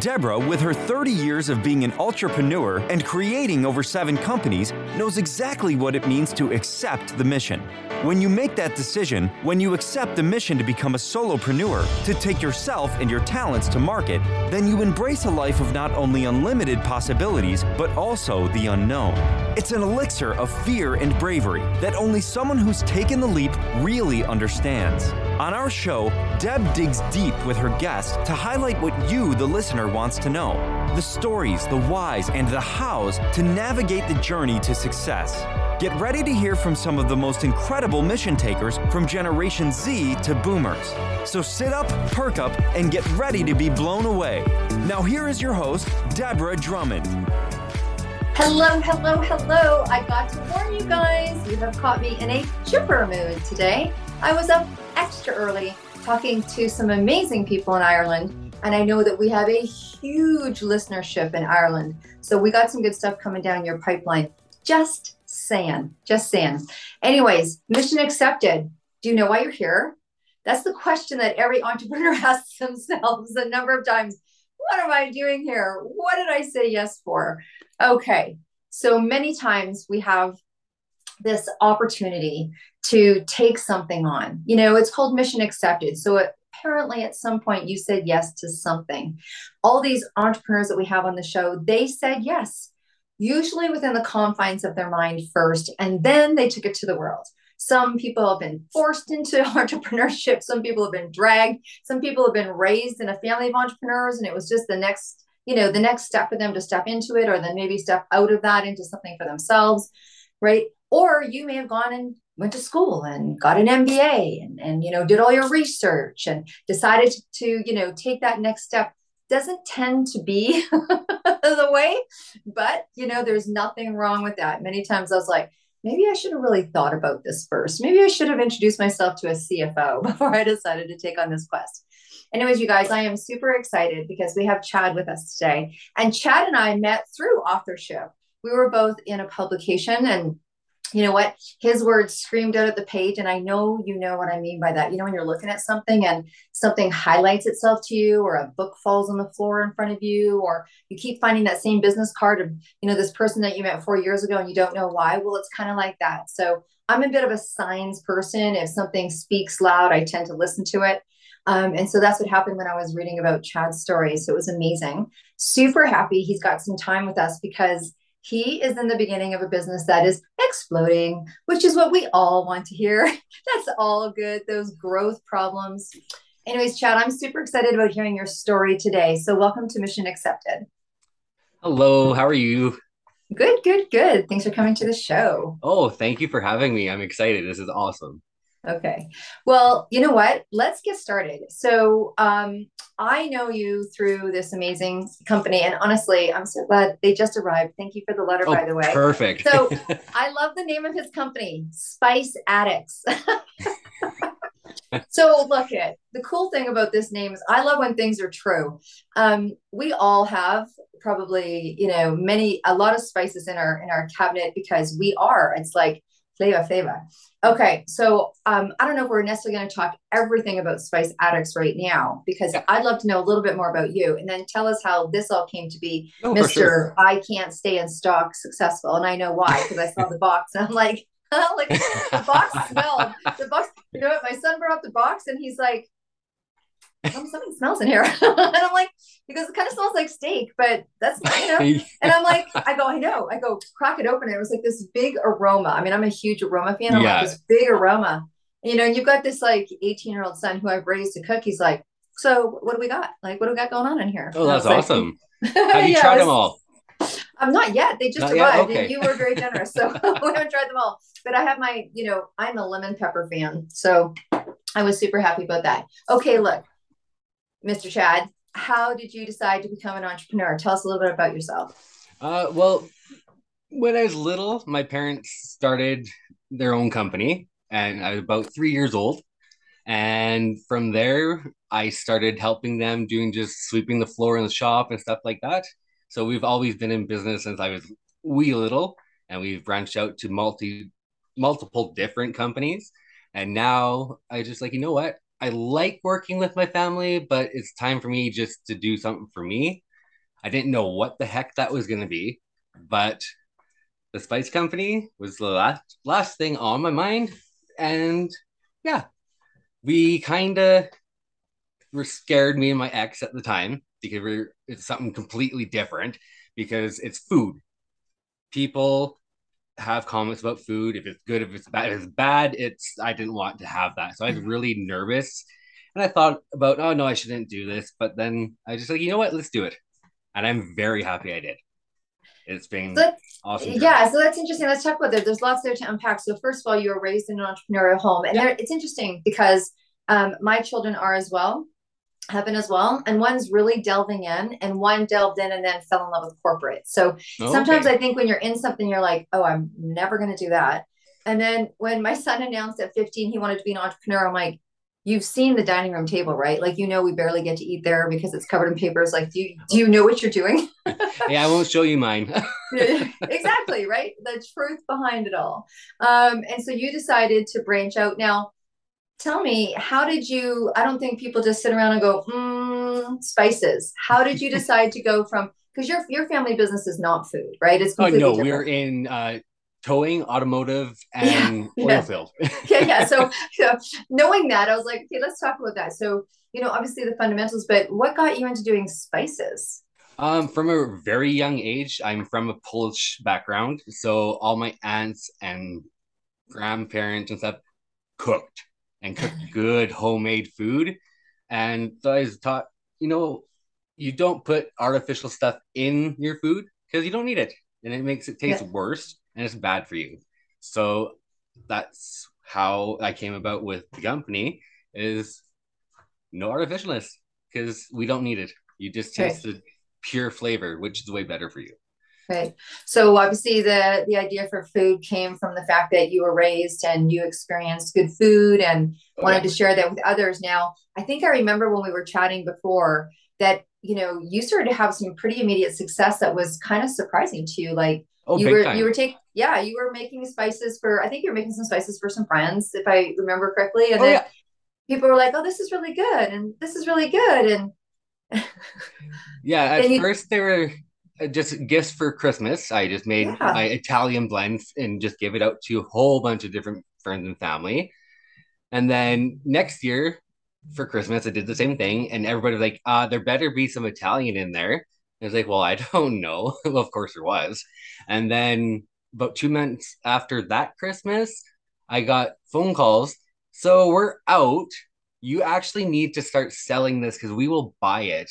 Deborah, with her 30 years of being an entrepreneur and creating over seven companies, knows exactly what it means to accept the mission. When you make that decision, when you accept the mission to become a solopreneur, to take yourself and your talents to market, then you embrace a life of not only unlimited possibilities, but also the unknown. It's an elixir of fear and bravery that only someone who's taken the leap really understands. On our show, Deb digs deep with her guests to highlight what you, the listener, wants to know the stories, the whys, and the hows to navigate the journey to success. Get ready to hear from some of the most incredible mission takers from Generation Z to boomers. So sit up, perk up, and get ready to be blown away. Now, here is your host, Deborah Drummond. Hello, hello, hello. I got to warn you guys, you have caught me in a chipper mood today. I was up extra early talking to some amazing people in Ireland, and I know that we have a huge listenership in Ireland. So we got some good stuff coming down your pipeline. Just saying, just saying. Anyways, mission accepted. Do you know why you're here? That's the question that every entrepreneur asks themselves a number of times. What am I doing here? What did I say yes for? Okay. So many times we have this opportunity to take something on. You know, it's called mission accepted. So it, apparently at some point you said yes to something. All these entrepreneurs that we have on the show, they said yes usually within the confines of their mind first, and then they took it to the world. Some people have been forced into entrepreneurship. Some people have been dragged. Some people have been raised in a family of entrepreneurs, and it was just the next, you know, the next step for them to step into it, or then maybe step out of that into something for themselves, right? Or you may have gone and went to school and got an MBA and, and you know did all your research and decided to, you know take that next step doesn't tend to be the way, but you know, there's nothing wrong with that. Many times I was like, maybe I should have really thought about this first. Maybe I should have introduced myself to a CFO before I decided to take on this quest. Anyways, you guys, I am super excited because we have Chad with us today. And Chad and I met through authorship. We were both in a publication and you know what? His words screamed out at the page and i know you know what i mean by that. You know when you're looking at something and something highlights itself to you or a book falls on the floor in front of you or you keep finding that same business card of you know this person that you met four years ago and you don't know why well it's kind of like that. So i'm a bit of a signs person. If something speaks loud i tend to listen to it. Um, and so that's what happened when i was reading about chad's story. So it was amazing. Super happy he's got some time with us because he is in the beginning of a business that is exploding, which is what we all want to hear. That's all good, those growth problems. Anyways, Chad, I'm super excited about hearing your story today. So, welcome to Mission Accepted. Hello, how are you? Good, good, good. Thanks for coming to the show. Oh, thank you for having me. I'm excited. This is awesome. Okay. Well, you know what? Let's get started. So, um, I know you through this amazing company, and honestly, I'm so glad they just arrived. Thank you for the letter, oh, by the way. Perfect. so, I love the name of his company, Spice Addicts. so, look at the cool thing about this name is I love when things are true. Um, we all have probably, you know, many a lot of spices in our in our cabinet because we are. It's like flavor, flavor. Okay, so um, I don't know if we're necessarily going to talk everything about Spice Addicts right now because yeah. I'd love to know a little bit more about you, and then tell us how this all came to be, oh, Mister. Sure. I can't stay in stock successful, and I know why because I saw the box and I'm like, like the box smelled. The box, you know what? My son brought up the box and he's like, oh, something smells in here. and I'm like, because it kind of smells like steak, but that's you know. and I'm like, I go, I know. I go, crack it open. And It was like this big aroma. I mean, I'm a huge aroma fan. I'm yeah. like this big aroma. You know, and you've got this like 18 year old son who I've raised to cook. He's like, so what do we got? Like, what do we got going on in here? Oh, that's awesome. Like, Have you yeah, tried was, them all? I'm um, not yet. They just not arrived, okay. and you were very generous, so we haven't tried them all. But I have my, you know, I'm a lemon pepper fan, so I was super happy about that. Okay, look, Mr. Chad, how did you decide to become an entrepreneur? Tell us a little bit about yourself. Uh, well, when I was little, my parents started their own company, and I was about three years old. And from there, I started helping them doing just sweeping the floor in the shop and stuff like that. So we've always been in business since I was wee little, and we've branched out to multi multiple different companies. And now I just like, you know what? I like working with my family, but it's time for me just to do something for me. I didn't know what the heck that was going to be, but the Spice Company was the last last thing on my mind, and yeah, we kind of were scared me and my ex at the time because it's something completely different because it's food. People have comments about food. If it's good if it's bad if it's bad it's i didn't want to have that. So i was really nervous. And i thought about oh no i shouldn't do this. But then i just like you know what? Let's do it. And i'm very happy i did. It's been So awesome Yeah, so that's interesting. Let's talk about that. There's lots there to unpack. So first of all, you were raised in an entrepreneurial home, and Yeah. there, it's interesting because um, my children are as well, have been as well, and one's really delving in, and one delved in and then fell in love with corporate. So Oh, sometimes. I think when you're in something, you're like, oh, I'm never going to do that. And then when my son announced at 15 he wanted to be an entrepreneur, I'm like, you've seen the dining room table, right? Like you know we barely get to eat there because it's covered in papers. Like, do you do you know what you're doing? yeah i won't show you mine exactly right the truth behind it all um and so you decided to branch out now tell me how did you i don't think people just sit around and go mm, spices. How did you decide to go from because your your family business is not food right? It's oh completely no different. we're in uh towing automotive and yeah. oil field. Yeah yeah so, so knowing that i was like okay let's talk about that. So you know obviously the fundamentals but what got you into doing spices? Um, from a very young age, I'm from a Polish background, so all my aunts and grandparents and stuff cooked and cook good homemade food, and so I was taught, you know, you don't put artificial stuff in your food because you don't need it, and it makes it taste Yeah. worse and it's bad for you. So that's how I came about with the company is no artificialness because we don't need it. You just Right. taste the pure flavor, which is way better for you. Right. So obviously the the idea for food came from the fact that you were raised and you experienced good food and Oh, wanted to share that with others. Now, I think I remember when we were chatting before that, you know, you started to have some pretty immediate success that was kind of surprising to you. Like Oh, you were time. you were taking yeah, you were making spices for I think you were making some spices for some friends, if I remember correctly. And oh, then yeah. people were like, Oh, this is really good and this is really good. And Yeah, at you- first they were just gifts for Christmas. I just made Yeah. my Italian blends and just give it out to a whole bunch of different friends and family. And then next year for Christmas, I did the same thing, and everybody was like, uh, there better be some Italian in there. I was like, well, I don't know. well, of course there was. And then about two months after that Christmas, I got phone calls. So we're out. You actually need to start selling this because we will buy it.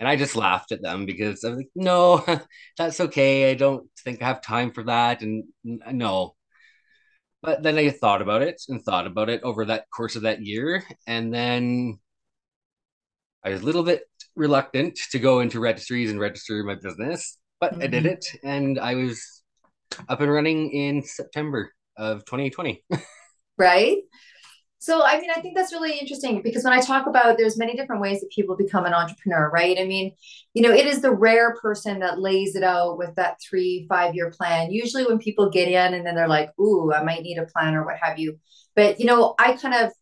And I just laughed at them because I was like, no, that's okay. I don't think I have time for that. And no. But then I thought about it and thought about it over that course of that year. And then I was a little bit reluctant to go into registries and register my business, but I did Mhm. it. And I was up and running in September of 2020. right so i mean i think that's really interesting because when i talk about there's many different ways that people become an entrepreneur right? I mean you know it is the rare person that lays it out with that three five year plan. Usually when people get in and then they're like ooh i might need a plan or what have you. But you know i kind of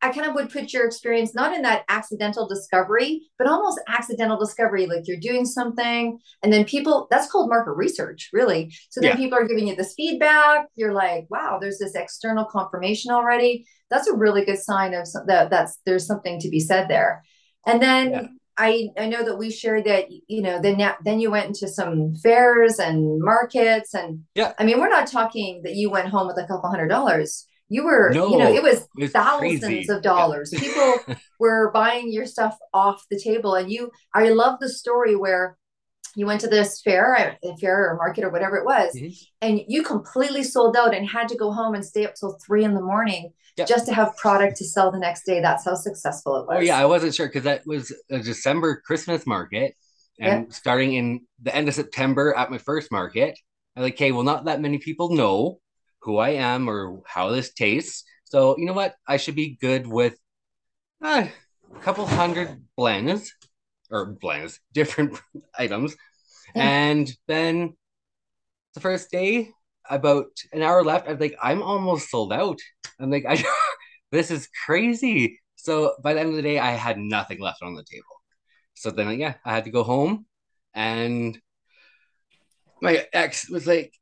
I kind of would put your experience not in that accidental discovery, but almost accidental discovery. Like you're doing something, and then people, that's called market research, really. So then Yeah. people are giving you this feedback. You're like, wow, there's this external confirmation already. That's a really good sign of some, that that's there's something to be said there. And then Yeah. I I know that we shared that you know then then you went into some fairs and markets and Yeah. I mean we're not talking that you went home with a couple hundred dollars. You were No, you know it was thousands crazy. of dollars. Yeah. People were buying your stuff off the table. And you, I love the story where you went to this fair, a fair or market or whatever it was, Mhm. and you completely sold out and had to go home and stay up till three in the morning Yeah. just to have product to sell the next day. That's how successful it was. Oh yeah, I wasn't sure because that was a December Christmas market, and starting in the end of September at my first market, I'm like, okay, well, not that many people know who I am or how this tastes, so you know what? I should be good with uh, a couple hundred blends or blends, different items, Yeah. and then the first day, about an hour left, I'm like, I'm almost sold out. I'm like, I this is crazy. So by the end of the day, I had nothing left on the table. So then, yeah, I had to go home and my ex was like,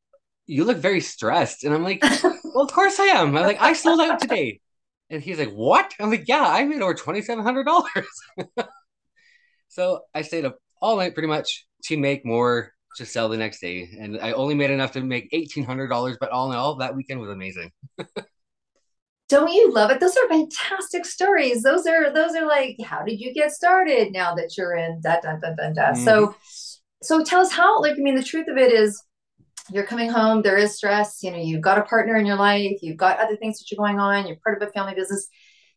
"You look very stressed," and I'm like, "Well, of course I am." I'm like, "I sold out today," and he's like, "What?" I'm like, "Yeah, I made over twenty seven hundred dollars." so I stayed up all night pretty much to make more to sell the next day, and I only made enough to make eighteen hundred dollars. But all in all, that weekend was amazing. Don't you love it? Those are fantastic stories. Those are those are like, how did you get started? Now that you're in da da da da da. Mm-hmm. So, so tell us how. Like, I mean, the truth of it is, you're coming home. There is stress. You know, you've got a partner in your life. You've got other things that you're going on. You're part of a family business.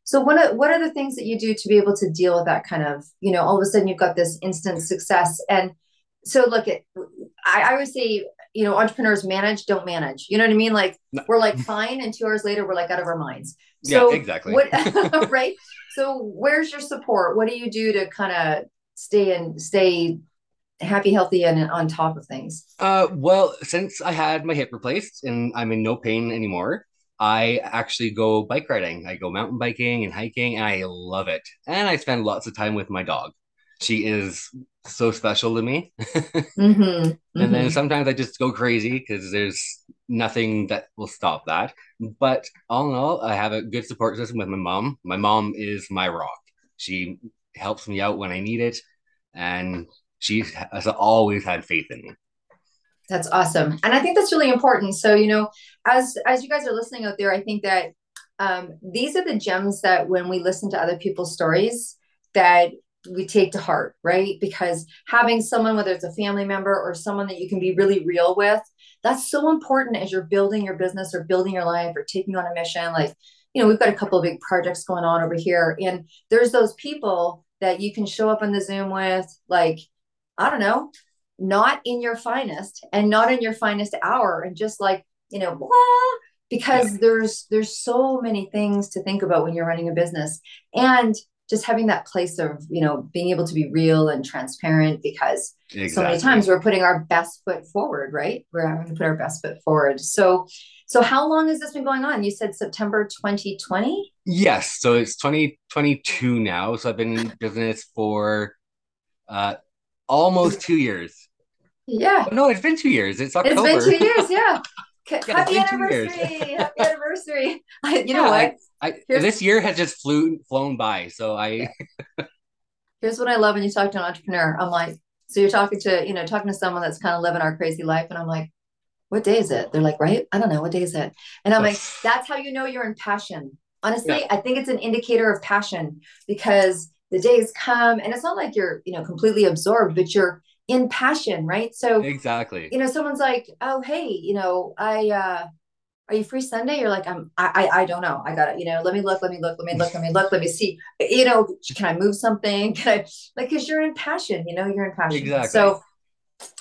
So, what are, what are the things that you do to be able to deal with that kind of? You know, all of a sudden you've got this instant success and so look at I, I would say you know entrepreneurs manage don't manage you know what i mean like no. we're like fine and two hours later we're like out of our minds so yeah, exactly what right so where's your support what do you do to kind of stay and stay happy healthy and on top of things uh well since i had my hip replaced and i'm in no pain anymore I actually go bike riding. I go mountain biking and hiking, and I love it. And I spend lots of time with my dog she is so special to me. mm-hmm, mm-hmm. And then mm-hmm. sometimes I just go crazy because there's nothing that will stop that. But all in all, I have a good support system with my mom. My mom is my rock. She helps me out when I need it, and she has always had faith in me. That's awesome, and I think that's really important. So you know, as as you guys are listening out there, I think that um, these are the gems that when we listen to other people's stories, that we take to heart, right? Because having someone, whether it's a family member or someone that you can be really real with, that's so important as you're building your business or building your life or taking on a mission. Like, you know, we've got a couple of big projects going on over here, and there's those people that you can show up on the Zoom with, like, I don't know, not in your finest and not in your finest hour, and just like, you know, blah, because yeah. there's there's so many things to think about when you're running a business and just having that place of you know being able to be real and transparent because exactly. so many times we're putting our best foot forward right? We're having to put our best foot forward. So so how long has this been going on? You said september 2020 yes so it's 2022 now. So i've been in business for uh almost two years yeah oh, no it's been two years it's october it's been two years yeah happy anniversary happy anniversary you yeah, know what I, this year has just flew flown by. So I. Here's what I love when you talk to an entrepreneur. I'm like, so you're talking to, you know, talking to someone that's kind of living our crazy life, and I'm like, what day is it? They're like, right? I don't know. What day is it? And I'm like, that's how you know you're in passion. Honestly, yeah. I think it's an indicator of passion because the days come and it's not like you're, you know, completely absorbed, but you're in passion, right? So exactly, you know, someone's like, oh, hey, you know, I, uh, are you free Sunday? You're like, I'm, I, I, I don't know. I got it. You know, let me look, let me look, let me look, let me look, let me see. You know, can I move something? Can I, like, cause you're in passion, you know, you're in passion. Exactly. So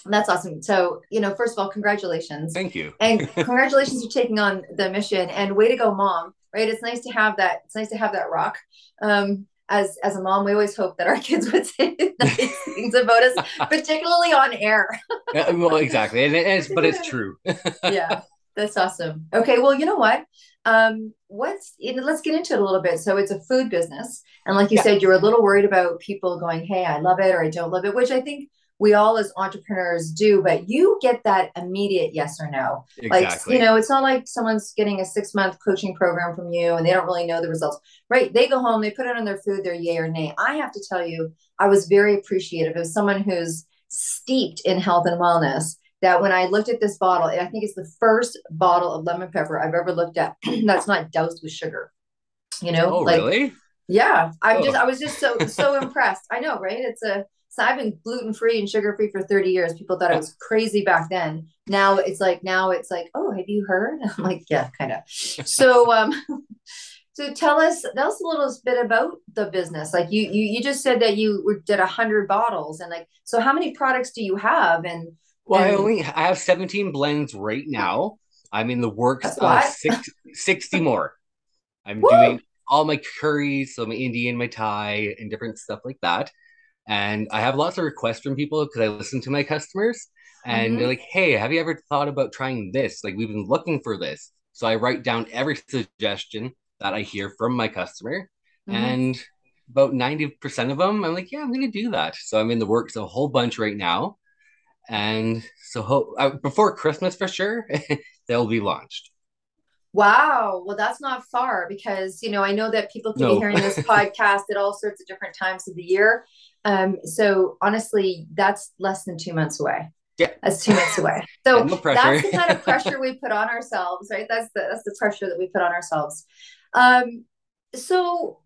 that's awesome. So, you know, first of all, congratulations. Thank you. and congratulations for taking on the mission and way to go, mom. Right. It's nice to have that. It's nice to have that rock. Um, as as a mom, we always hope that our kids would say nice things about us, particularly on air. yeah, well, exactly, and it's, but it's true. yeah, that's awesome. Okay, well, you know what? Um, what's you know, let's get into it a little bit. So it's a food business, and like you yeah. said, you're a little worried about people going, "Hey, I love it" or "I don't love it," which I think we all as entrepreneurs do. But you get that immediate yes or no. Exactly. Like you know, it's not like someone's getting a six month coaching program from you and they don't really know the results. Right? They go home, they put it on their food, they're yay or nay. I have to tell you, I was very appreciative of someone who's steeped in health and wellness that when I looked at this bottle, I think it's the first bottle of lemon pepper I've ever looked at that's not doused with sugar. You know, oh, like, really? Yeah, I'm oh. just I was just so so impressed. I know, right? It's a so I've been gluten free and sugar free for 30 years. People thought I was crazy back then. Now it's like now it's like, oh, have you heard? I'm like, yeah, kind of. So um so tell us tell us a little bit about the business. Like you you you just said that you did a hundred bottles and like so how many products do you have and well, and, I only I have 17 blends right now. I'm in the works of six, 60 more. I'm Woo! doing all my curries, so my Indian, my Thai, and different stuff like that. And I have lots of requests from people because I listen to my customers and mm-hmm. they're like, hey, have you ever thought about trying this? Like, we've been looking for this. So I write down every suggestion that I hear from my customer. Mm-hmm. And about 90% of them, I'm like, yeah, I'm going to do that. So I'm in the works a whole bunch right now and so ho- uh, before Christmas for sure, they'll be launched. Wow. Well, that's not far because, you know, I know that people can no. be hearing this podcast at all sorts of different times of the year. Um, so honestly, that's less than two months away. Yeah. That's two months away. So no that's the kind of pressure we put on ourselves, right? That's the that's the pressure that we put on ourselves. Um, so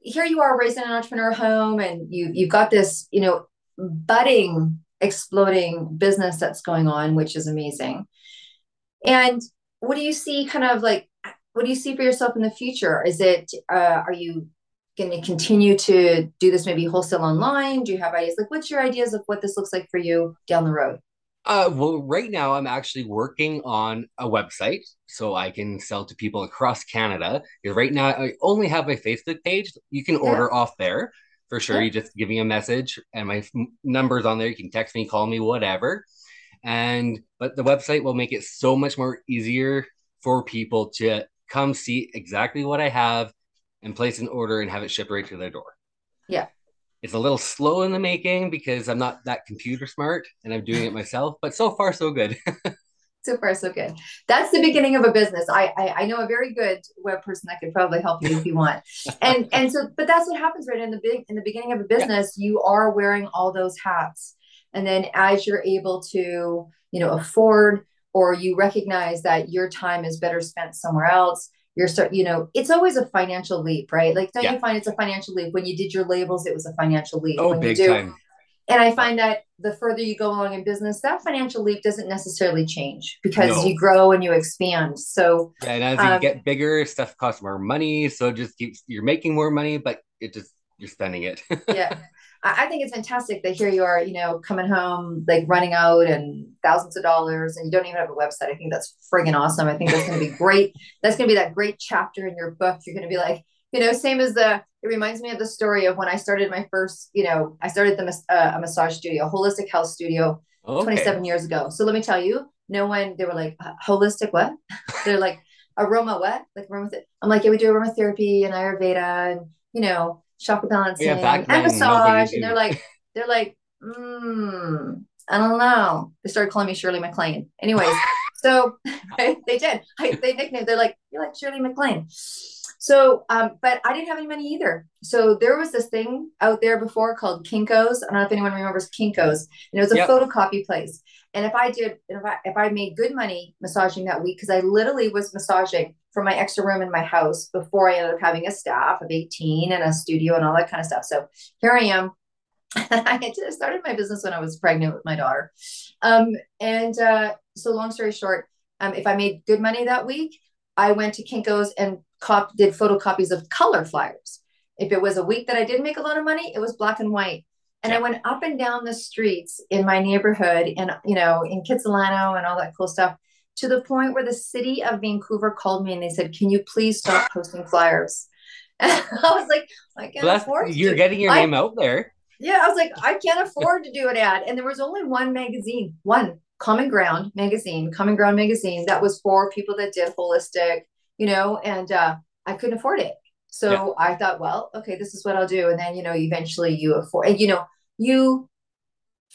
here you are raising an entrepreneur home and you you've got this, you know, budding, exploding business that's going on, which is amazing. And what do you see kind of like what do you see for yourself in the future is it uh, are you going to continue to do this maybe wholesale online do you have ideas like what's your ideas of what this looks like for you down the road uh, well, right now I'm actually working on a website so I can sell to people across Canada. Because right now I only have my Facebook page. You can order yeah. off there for sure. Yeah. You just give me a message and my f- number's on there. You can text me, call me, whatever and but the website will make it so much more easier for people to come see exactly what I have and place an order and have it shipped right to their door. Yeah. It's a little slow in the making because I'm not that computer smart and I'm doing it myself, but so far so good. so far so good. That's the beginning of a business. I, I, I know a very good web person that could probably help you if you want. And and so but that's what happens right in the big in the beginning of a business, yeah. you are wearing all those hats and then as you're able to you know afford or you recognize that your time is better spent somewhere else you're start you know it's always a financial leap right? Like don't yeah. you find it's a financial leap? When you did your labels it was a financial leap. Oh when big you do, time. And i find that the further you go along in business that financial leap doesn't necessarily change because no. you grow and you expand. So yeah, and as you um, get bigger stuff costs more money so it just keeps you're making more money but it just you're spending it. Yeah I think it's fantastic that here you are, you know, coming home, like running out and thousands of dollars, and you don't even have a website. I think that's friggin' awesome. I think that's going to be great. That's going to be that great chapter in your book. You're going to be like, you know, same as the, it reminds me of the story of when I started my first, you know, I started the uh, a massage studio, holistic health studio okay. 27 years ago. So let me tell you, no one, they were like, holistic what? They're like, aroma what? Like aroma. I'm like, yeah, we do aromatherapy and Ayurveda and, you know, chakra balancing yeah, and massage. And they're like, they're like, mm, I don't know. They started calling me Shirley MacLaine. Anyways, so right, they did. I, they nicknamed. They're like, you're like Shirley MacLaine. So, um, but I didn't have any money either. So there was this thing out there before called Kinko's. I don't know if anyone remembers Kinko's, and it was a yep. photocopy place. And if I did, if I if I made good money massaging that week, because I literally was massaging for my extra room in my house before I ended up having a staff of 18 and a studio and all that kind of stuff. So here I am. I had started my business when I was pregnant with my daughter. Um, and uh, so long story short, um, if I made good money that week, I went to Kinko's and cop- did photocopies of color flyers. If it was a week that I didn't make a lot of money, it was black and white. And I went up and down the streets in my neighborhood and, you know, in Kitsilano and all that cool stuff to the point where the city of Vancouver called me and they said, "Can you please stop posting flyers?" And I was like, "I can't well, afford." You're to. getting your I, name out there. Yeah, I was like, I can't afford to do an ad, and there was only one magazine, one Common Ground magazine, Common Ground magazine that was for people that did holistic, you know, and uh, I couldn't afford it. So yeah. I thought, well, okay, this is what I'll do, and then you know, eventually you afford, and you know, you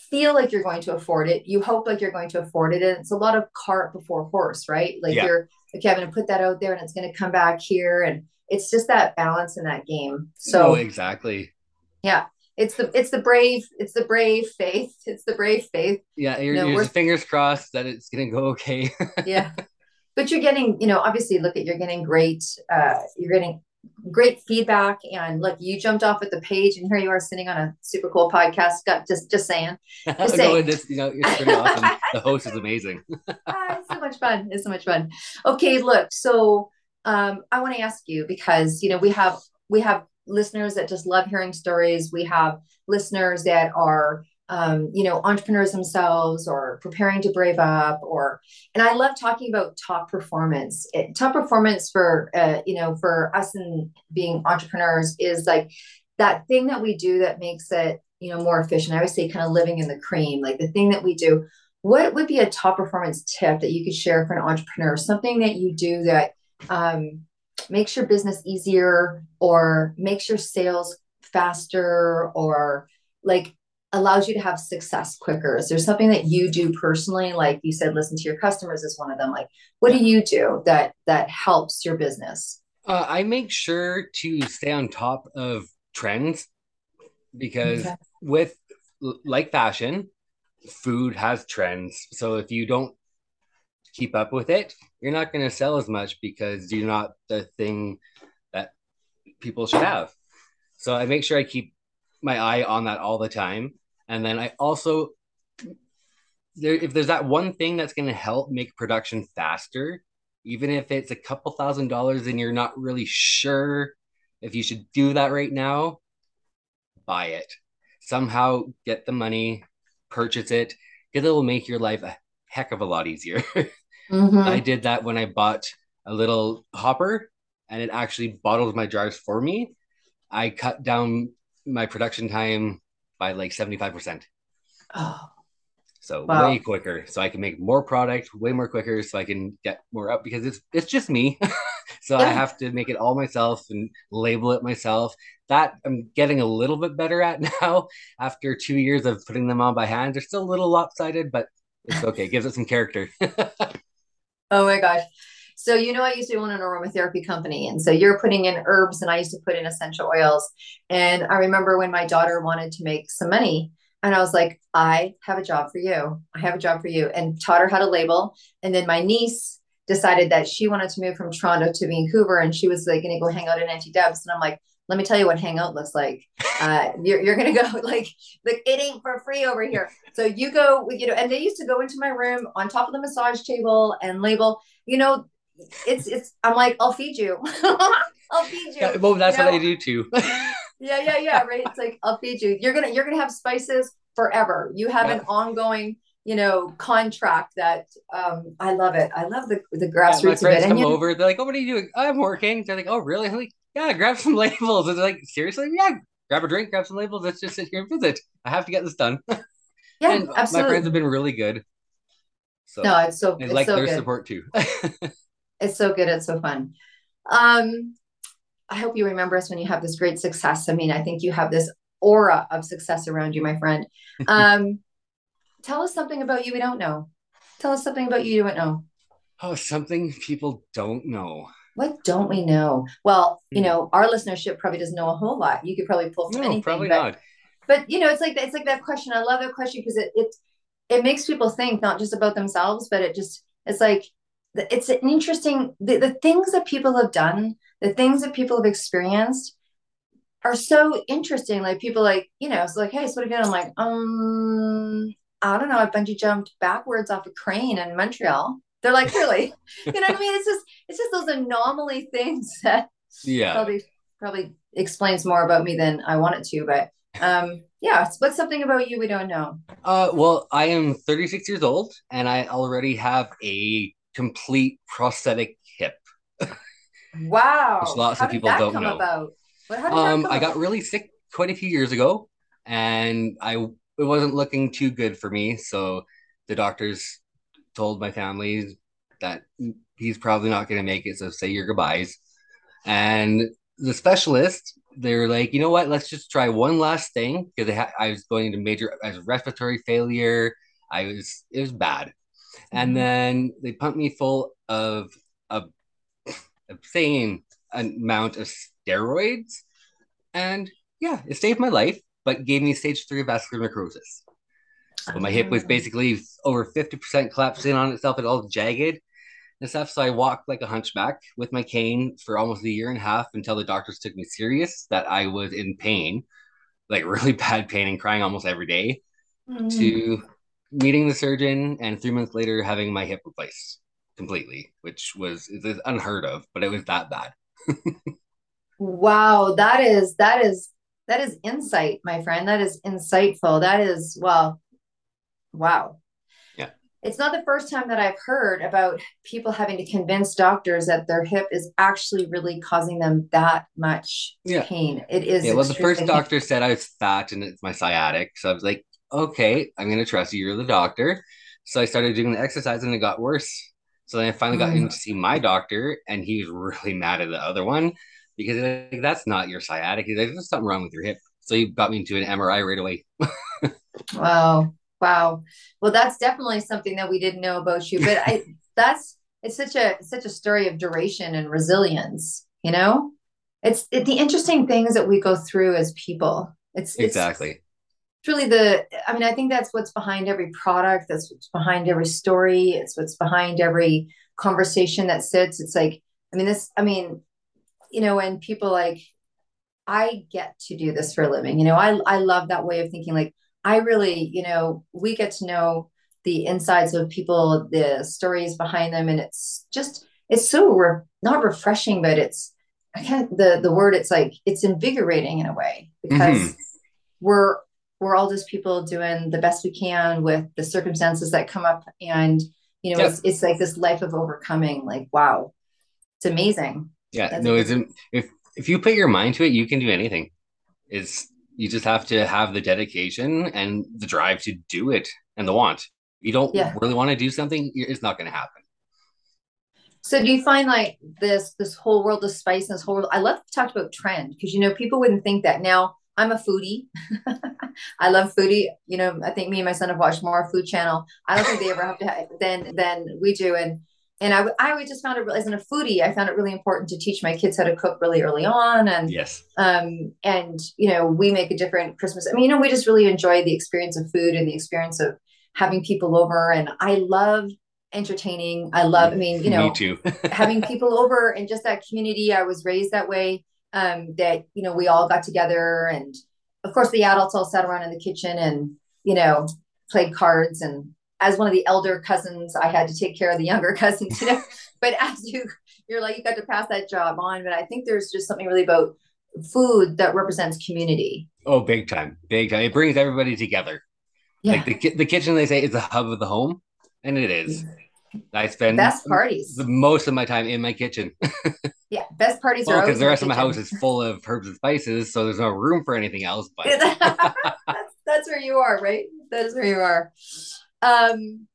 feel like you're going to afford it. You hope like you're going to afford it. And it's a lot of cart before horse, right? Like yeah. you're okay, I'm gonna put that out there and it's gonna come back here. And it's just that balance in that game. So oh, exactly. Yeah. It's the it's the brave, it's the brave faith. It's the brave faith. Yeah, you're, you know, you're fingers crossed that it's gonna go okay. yeah. But you're getting, you know, obviously look at you're getting great, uh, you're getting great feedback. And look you jumped off at the page and here you are sitting on a super cool podcast. Got just just saying, just saying. no, this, you know it's pretty awesome. The host is amazing. Ah, it's so much fun. It's so much fun. Okay look so um, i want to ask you because you know we have we have listeners that just love hearing stories. We have listeners that are um, you know, entrepreneurs themselves or preparing to brave up or, and I love talking about top performance. It, top performance for, uh, you know, for us and being entrepreneurs is like that thing that we do that makes it, you know, more efficient. I always say kind of living in the cream, like the thing that we do. What would be a top performance tip that you could share for an entrepreneur? Something that you do that um, makes your business easier or makes your sales faster or like allows you to have success quicker? Is there something that you do personally? Like you said, listen to your customers is one of them. Like, what do you do that that helps your business? Uh, I make sure to stay on top of trends because okay. with like fashion, food has trends. So if you don't keep up with it, you're not going to sell as much because you're not the thing that people should have. So I make sure I keep my eye on that all the time. And then I also there if there's that one thing that's going to help make production faster, even if it's a couple thousand dollars and you're not really sure if you should do that right now, buy it. Somehow get the money, purchase it, because it will make your life a heck of a lot easier. Mm-hmm. I did that when I bought a little hopper and it actually bottles my jars for me. I cut down my production time by like 75%. Oh. So wow. way quicker. So I can make more product way more quicker so I can get more up because it's it's just me. so yeah. I have to make it all myself and label it myself. That I'm getting a little bit better at now after 2 years of putting them on by hand. They're still a little lopsided, but it's okay. it gives it some character. oh my gosh. So you know, I used to own an aromatherapy company, and so you're putting in herbs, and I used to put in essential oils. And I remember when my daughter wanted to make some money, and I was like, I have a job for you. I have a job for you, and taught her how to label. And then my niece decided that she wanted to move from Toronto to Vancouver, and she was like going to go hang out at Auntie Deb's, and I'm like, let me tell you what hangout looks like. Uh, you're, you're gonna go like like it ain't for free over here. So you go, you know, and they used to go into my room on top of the massage table and label. You know, it's it's i'm like i'll feed you. I'll feed you. Yeah, well that's you know? what i do too yeah yeah yeah right? It's like i'll feed you. You're gonna you're gonna have spices forever. You have yeah. an ongoing you know contract that um i love it. I love the the grassroots yeah, my friends come over they're like oh what are you doing? I'm working. They're like oh really? I'm like yeah grab some labels. And they're like seriously? Yeah grab a drink grab some labels. Let's just sit here and visit. I have to get this done. Yeah and absolutely. my friends have been really good. So no it's so I it's like so their good. support too it's so good. It's so fun. Um, I hope you remember us when you have this great success. I mean, I think you have this aura of success around you, my friend. Um, tell us something about you we don't know. Tell us something about you you don't know. Oh, something people don't know. What don't we know? Well, you hmm. know, our listenership probably doesn't know a whole lot. You could probably pull from no, anything. Probably but, not. But you know, it's like it's like that question. I love that question because it it it makes people think not just about themselves, but it just it's like it's an interesting the, the things that people have done the things that people have experienced are so interesting. Like people like you know it's like hey so what have you done? I'm like um i don't know. I bungee jumped backwards off a crane in montreal. They're like really? You know what i mean? It's just it's just those anomaly things that yeah. probably probably explains more about me than i want it to but um yeah. What's something about you we don't know? Uh well i am 36 years old and i already have a complete prosthetic hip. Wow. Which lots how of people don't know. About? What, Um, I got really sick quite a few years ago, and I it wasn't looking too good for me. So the doctors told my family that he's probably not going to make it. So say your goodbyes. And the specialist, they're like, you know what? Let's just try one last thing because ha- I was going into major as respiratory failure. I was it was bad and mm-hmm. then they pumped me full of a insane amount of steroids, and yeah, it saved my life, but gave me stage three vascular necrosis. So my hip was oh. basically over fifty percent collapsed in on itself, and all jagged and stuff. So I walked like a hunchback with my cane for almost a year and a half until the doctors took me serious that I was in pain, like really bad pain and crying almost every day. Mm. To meeting the surgeon and three months later having my hip replaced completely, which was is unheard of, but it was that bad. wow, that is that is that is insight, my friend. That is insightful. That is well, wow. Yeah. It's not the first time that I've heard about people having to convince doctors that their hip is actually really causing them that much yeah. pain. It is. Yeah. Well, the first doctor said I was fat and it's my sciatic. So I was like, okay, I'm going to trust you. You're the doctor. So I started doing the exercise and it got worse. So then I finally got mm. in to see my doctor and he was really mad at the other one because like, that's not your sciatic. He's like, there's something wrong with your hip. So he got me into an MRI right away. Wow. Wow. Well, that's definitely something that we didn't know about you, but I that's it's such a such a story of duration and resilience, you know? It's it, the interesting things that we go through as people. It's exactly. It's, it's really the I mean, I think that's what's behind every product, that's what's behind every story, it's what's behind every conversation that sits. It's like, I mean, this, I mean, you know, when people like I get to do this for a living. You know, I I love that way of thinking. Like I really, you know, we get to know the insides of people, the stories behind them, and it's just it's so re- not refreshing, but it's I can't the the word. It's like it's invigorating in a way because mm-hmm. we're we're all just people doing the best we can with the circumstances that come up, and you know, yep. it's it's like this life of overcoming. Like wow, it's amazing. Yeah, That's no, it's if if you put your mind to it, you can do anything. It's you just have to have the dedication and the drive to do it and the want. You don't yeah. really want to do something, it's not going to happen. So do you find like this this whole world of spice and this whole world, I love to talk about trend because you know people wouldn't think that now I'm a foodie. I love foodie. You know, I think me and my son have watched more Food Channel. I don't think they ever have to have, than than we do. And and I, I just found it as a foodie, I found it really important to teach my kids how to cook really early on. And yes, um, and you know, we make a different Christmas. I mean, you know, we just really enjoy the experience of food and the experience of having people over. And I love entertaining. I love, I mean, you know, Me too. having people over and just that community. I was raised that way. Um, that you know, we all got together, and of course, the adults all sat around in the kitchen and you know played cards and as one of the elder cousins, I had to take care of the younger cousins, you know. but as you you're like you got to pass that job on. But I think there's just something really about food that represents community. Oh, big time, big time! It brings everybody together. Yeah. Like the the kitchen, they say is the hub of the home, and it is. I spend best parties the most of my time in my kitchen. yeah, best parties well, because the rest of my house is full of herbs and spices, so there's no room for anything else. But that's, that's where you are, right? That is where you are. Um,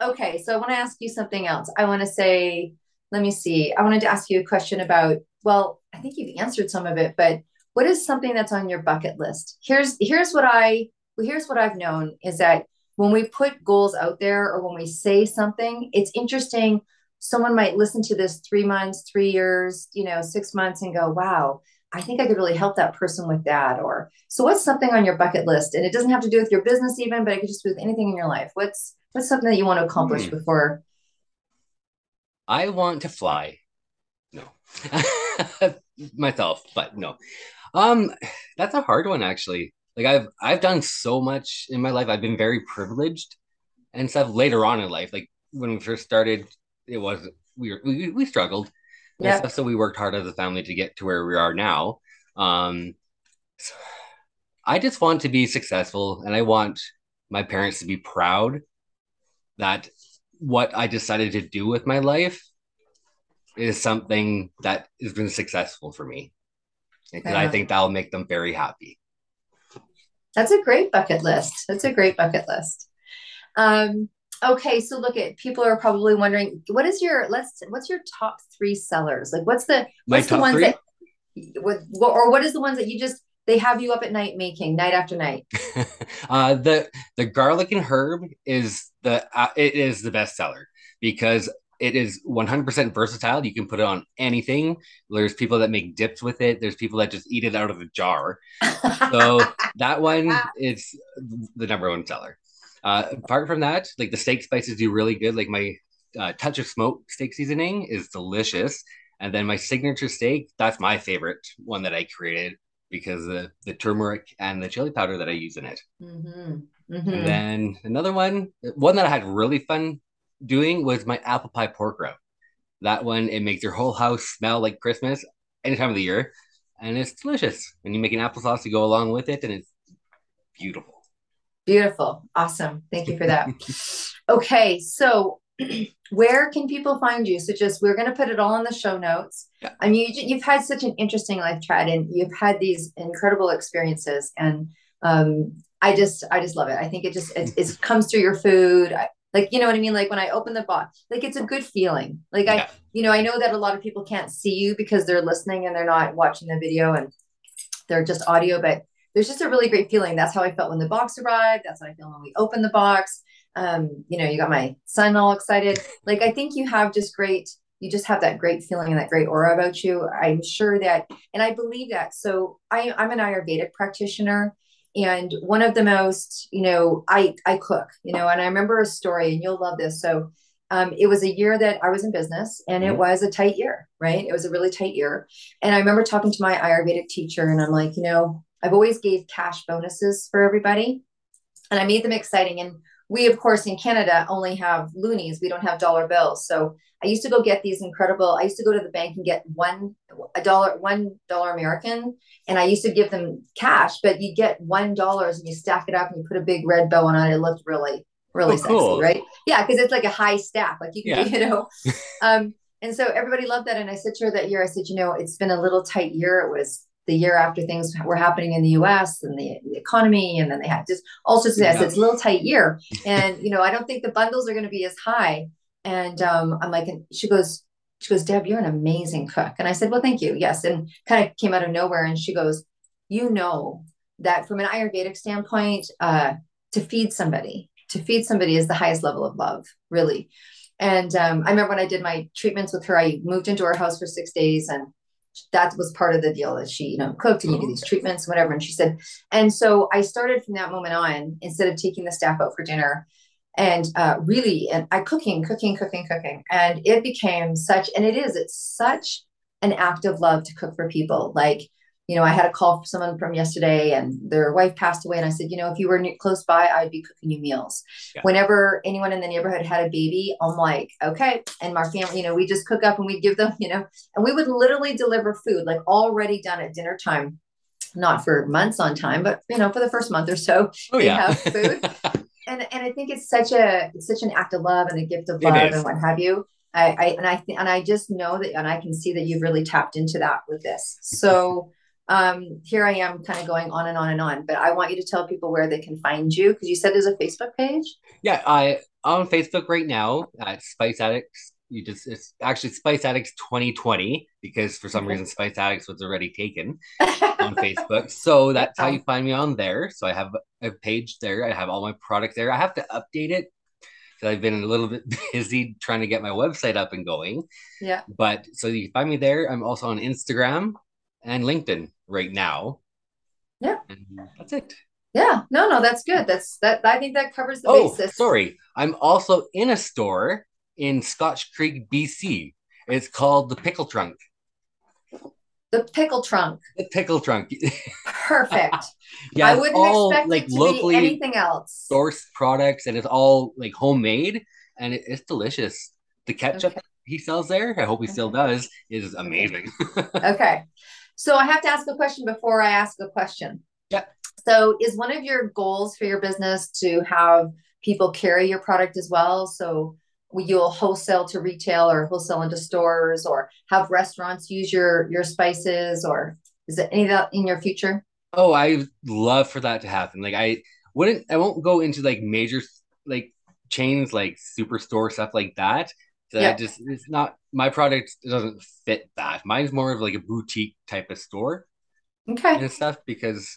okay, so I want to ask you something else. I want to say, let me see. I wanted to ask you a question about. Well, I think you've answered some of it, but what is something that's on your bucket list? Here's here's what I well, here's what I've known is that when we put goals out there or when we say something, it's interesting. Someone might listen to this three months, three years, you know, six months and go, wow, I think I could really help that person with that. Or so what's something on your bucket list? And it doesn't have to do with your business even, but it could just be with anything in your life. What's what's something that you want to accomplish hmm. before? I want to fly. No. Myself, but no. Um, that's a hard one actually. Like I've I've done so much in my life. I've been very privileged and stuff later on in life. Like when we first started, it was we were, we, we struggled yeah. So we worked hard as a family to get to where we are now. Um, so I just want to be successful, and I want my parents to be proud that what I decided to do with my life is something that has been successful for me. And yeah. I think that'll make them very happy. That's a great bucket list. That's a great bucket list. Um, okay so look at people are probably wondering what is your let's what's your top three sellers like what's the what's the ones three? that what, or what is the ones that you just they have you up at night making night after night uh the the garlic and herb is the uh, it is the best seller because it is 100% versatile you can put it on anything there's people that make dips with it there's people that just eat it out of the jar so that one is the number one seller uh, apart from that, like the steak spices do really good. Like my uh, touch of smoke steak seasoning is delicious. And then my signature steak, that's my favorite one that I created because the the turmeric and the chili powder that I use in it. Mm-hmm. Mm-hmm. And then another one, one that I had really fun doing was my apple pie pork rub. That one, it makes your whole house smell like Christmas any time of the year. And it's delicious. And you make an applesauce to go along with it, and it's beautiful. Beautiful. Awesome. Thank you for that. okay. So, where can people find you? So, just we're going to put it all in the show notes. Yeah. I mean, you, have had such an interesting life, Chad, and you've had these incredible experiences. And um, I just, I just love it. I think it just, it, it comes through your food. I, like, you know what I mean? Like when I open the box, like it's a good feeling. Like yeah. I, you know, I know that a lot of people can't see you because they're listening and they're not watching the video and they're just audio, but there's just a really great feeling. That's how I felt when the box arrived. That's how I feel when we open the box. Um, you know, you got my son all excited. Like I think you have just great, you just have that great feeling and that great aura about you. I'm sure that, and I believe that. So I, I'm an Ayurvedic practitioner and one of the most you know i i cook you know and i remember a story and you'll love this. So um, it was a year that i was in business and it mm-hmm. was a tight year right? It was a really tight year. And i remember talking to my ayurvedic teacher and i'm like you know i've always gave cash bonuses for everybody and i made them exciting. And we of course in canada only have loonies. We don't have dollar bills. So i used to go get these incredible i used to go to the bank and get one a dollar one dollar american and i used to give them cash but you get one dollars and you stack it up and you put a big red bow on it. It looked really really oh, sexy cool. right? Yeah because it's like a high stack like you can yeah. you know? Um and so everybody loved that and i said to her that year i said you know it's been a little tight year. It was the year after things were happening in the US and the, the economy. And then they had just all sorts of yeah. It's a little tight year. And, you know, I don't think the bundles are going to be as high. And um, I'm like, and she goes, she goes, Deb, you're an amazing cook. And I said, well, thank you. Yes. And kind of came out of nowhere. And she goes, you know, that from an Ayurvedic standpoint, uh, to feed somebody, to feed somebody is the highest level of love, really. And um, I remember when I did my treatments with her, I moved into her house for six days and that was part of the deal that she, you know, cooked and you do these treatments, and whatever. And she said, and so I started from that moment on, instead of taking the staff out for dinner and uh, really, and I cooking, cooking, cooking, cooking. And it became such, and it is, it's such an act of love to cook for people. Like, you know, I had a call from someone from yesterday and their wife passed away. And I said, you know, if you were close by, I'd be cooking you meals. Yeah. Whenever anyone in the neighborhood had a baby, I'm like, okay. And my family, you know, we just cook up and we give them, you know, and we would literally deliver food like already done at dinner time, not for months on time, but, you know, for the first month or so, oh, they yeah. have food. and, and I think it's such a, it's such an act of love and a gift of love and what have you. I, I and I th- and I just know that, and I can see that you've really tapped into that with this. So um, here I am kind of going on and on and on, but I want you to tell people where they can find you because you said there's a Facebook page. Yeah, I on Facebook right now at Spice Addicts. You just it's actually Spice Addicts 2020 because for some okay. reason Spice Addicts was already taken on Facebook. So that's how you find me on there. So I have a page there. I have all my products there. I have to update it because I've been a little bit busy trying to get my website up and going. Yeah. But so you find me there. I'm also on Instagram and LinkedIn right now. Yeah. And that's it. Yeah. No, no, that's good. That's that I think that covers the oh, basis. Sorry. I'm also in a store in Scotch Creek, BC. It's called the Pickle Trunk. The pickle trunk. The pickle trunk. Perfect. yeah, I wouldn't all, expect like, locally be anything else. Sourced products, and it's all like homemade, and it, it's delicious. The ketchup okay. he sells there, I hope he okay. still does, is amazing. okay, so I have to ask a question before I ask a question. Yeah. So is one of your goals for your business to have people carry your product as well? So you'll wholesale to retail or wholesale into stores or have restaurants use your your spices or is it any of that in your future? Oh, I love for that to happen. Like I wouldn't I won't go into like major like chains like superstore stuff like that that yeah. I just it's not my product doesn't fit that. Mine's more of like a boutique type of store. Okay. And stuff because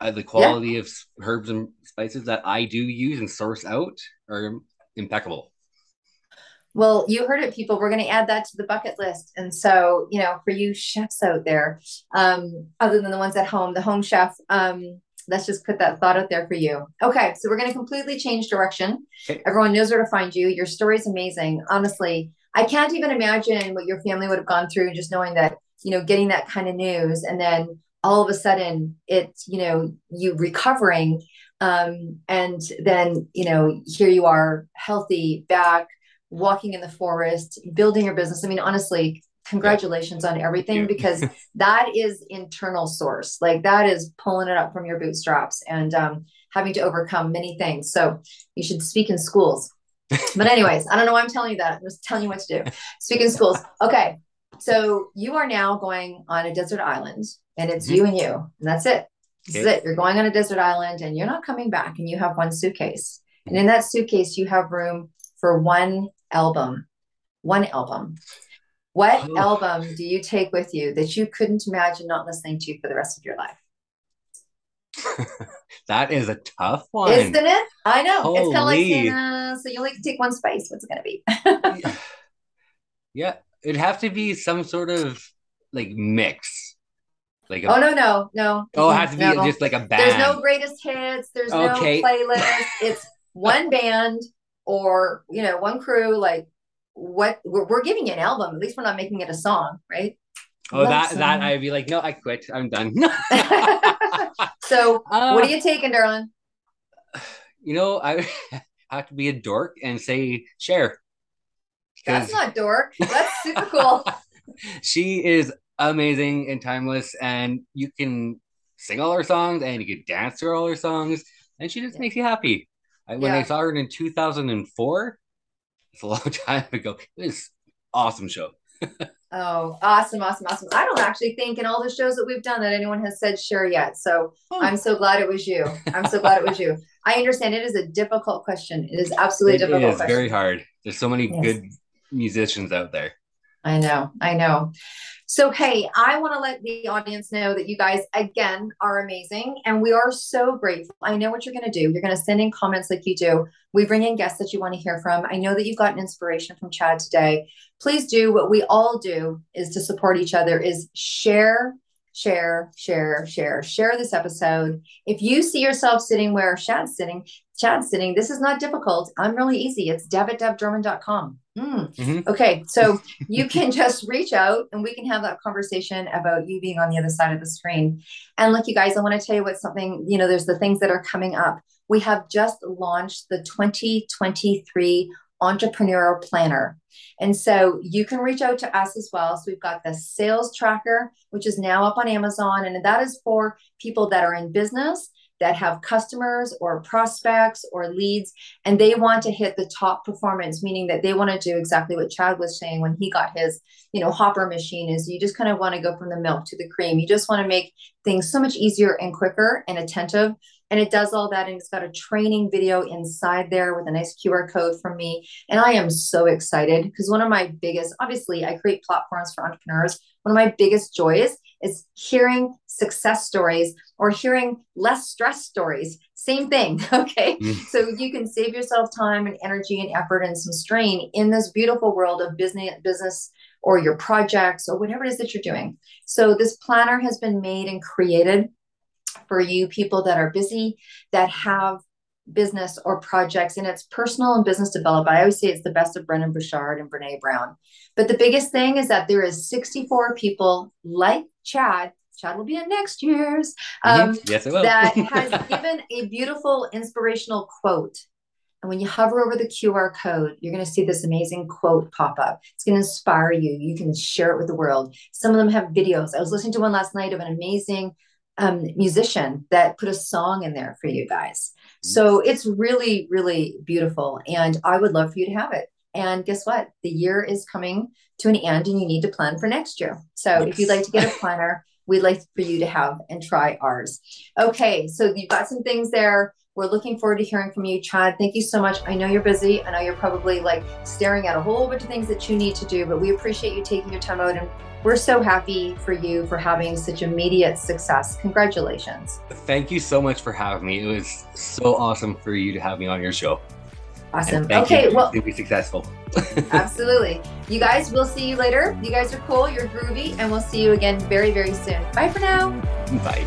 uh, the quality yeah. of herbs and spices that I do use and source out are impeccable. Well, you heard it, people. We're going to add that to the bucket list. And so, you know, for you chefs out there, um, other than the ones at home, the home chef, um, let's just put that thought out there for you. Okay, so we're going to completely change direction. Okay. Everyone knows where to find you. Your story is amazing. Honestly, I can't even imagine what your family would have gone through just knowing that, you know, getting that kind of news. And then all of a sudden it's, you know, you recovering um, and then, you know, here you are healthy back walking in the forest, building your business. I mean, honestly, congratulations on everything because that is internal source. Like that is pulling it up from your bootstraps and um, having to overcome many things. So you should speak in schools but anyways i don't know why i'm telling you that. I'm just telling you what to do. Speaking schools. Okay. So you are now going on a desert island and it's mm-hmm. you and you and that's it. This okay. is it. You're going on a desert island and you're not coming back and you have one suitcase. And in that suitcase you have room for one album. One album. What oh. album do you take with you that you couldn't imagine not listening to for the rest of your life? that is a tough one. Isn't it? I know. Holy. It's kind of like uh, so you only take one spice. What's it to be? yeah. It'd have to be some sort of like mix. Like a, oh no no no! Oh, it has to be no. just like a band. There's no greatest hits. There's okay. no playlist. It's one band or you know one crew. Like what we're, we're giving you an album. At least we're not making it a song, right? Oh, Love that song. that I'd be like, no, I quit. I'm done. so, uh, what are you taking, darling? You know, I have to be a dork and say Cher. That's not dork. That's super cool. she is amazing and timeless, and you can sing all her songs and you can dance to all her songs, and she just yeah. makes you happy. I, when yeah. I saw her in 2004, it's a long time ago. It was awesome show. Oh, awesome, awesome, awesome. I don't actually think in all the shows that we've done that anyone has said Cher yet. So oh. I'm so glad it was you. I'm so glad it was you. I understand it is a difficult question. It is absolutely it difficult. It is question. very hard. There's so many yes. good musicians out there. I know, I know. So, hey, I want to let the audience know that you guys, again, are amazing. And we are so grateful. I know what you're going to do. You're going to send in comments like you do. We bring in guests that you want to hear from. I know that you've gotten inspiration from Chad today. Please do what we all do is to support each other, is share share, share, share, share this episode. If you see yourself sitting where Chad's sitting, Chad's sitting, this is not difficult. I'm really easy. It's deb@debdrummond.com. Mm. Mm-hmm. Okay, so you can just reach out and we can have that conversation about you being on the other side of the screen. And look, you guys, I want to tell you what something, you know, there's the things that are coming up. We have just launched the 2023 Entrepreneurial Planner. And so you can reach out to us as well. So we've got the sales tracker, which is now up on Amazon, and that is for people that are in business that have customers or prospects or leads and they want to hit the top performance meaning that they want to do exactly what chad was saying when he got his you know hopper machine is you just kind of want to go from the milk to the cream. You just want to make things so much easier and quicker and attentive. And it does all that and it's got a training video inside there with a nice qr code from me. And i am so excited because one of my biggest obviously i create platforms for entrepreneurs one of my biggest joys is hearing success stories or hearing less stress stories. Same thing. Okay. Mm. So you can save yourself time and energy and effort and some strain in this beautiful world of business, business or your projects or whatever it is that you're doing. So this planner has been made and created for you people that are busy, that have business or projects and it's personal and business development. I always say it's the best of Brendon Burchard and Brene Brown. But the biggest thing is that there is 64 people like Chad. Chad will be in next year's. Mm-hmm. Um, yes, it will. that has given a beautiful inspirational quote. And when you hover over the QR code, you're going to see this amazing quote pop up. It's going to inspire you. You can share it with the world. Some of them have videos. I was listening to one last night of an amazing um, musician that put a song in there for you guys. So it's really, really beautiful. And I would love for you to have it. And guess what? The year is coming to an end and you need to plan for next year. So yes. if you'd like to get a planner, we'd like for you to have and try ours. Okay, so you've got some things there. We're looking forward to hearing from you, Chad. Thank you so much. I know you're busy. I know you're probably like staring at a whole bunch of things that you need to do, but we appreciate you taking your time out and we're so happy for you for having such immediate success. Congratulations. Thank you so much for having me. It was so awesome for you to have me on your show. Awesome. Okay, well, to be successful. absolutely. You guys, we'll see you later. You guys are cool. You're groovy, and we'll see you again very, very soon. Bye for now. Bye.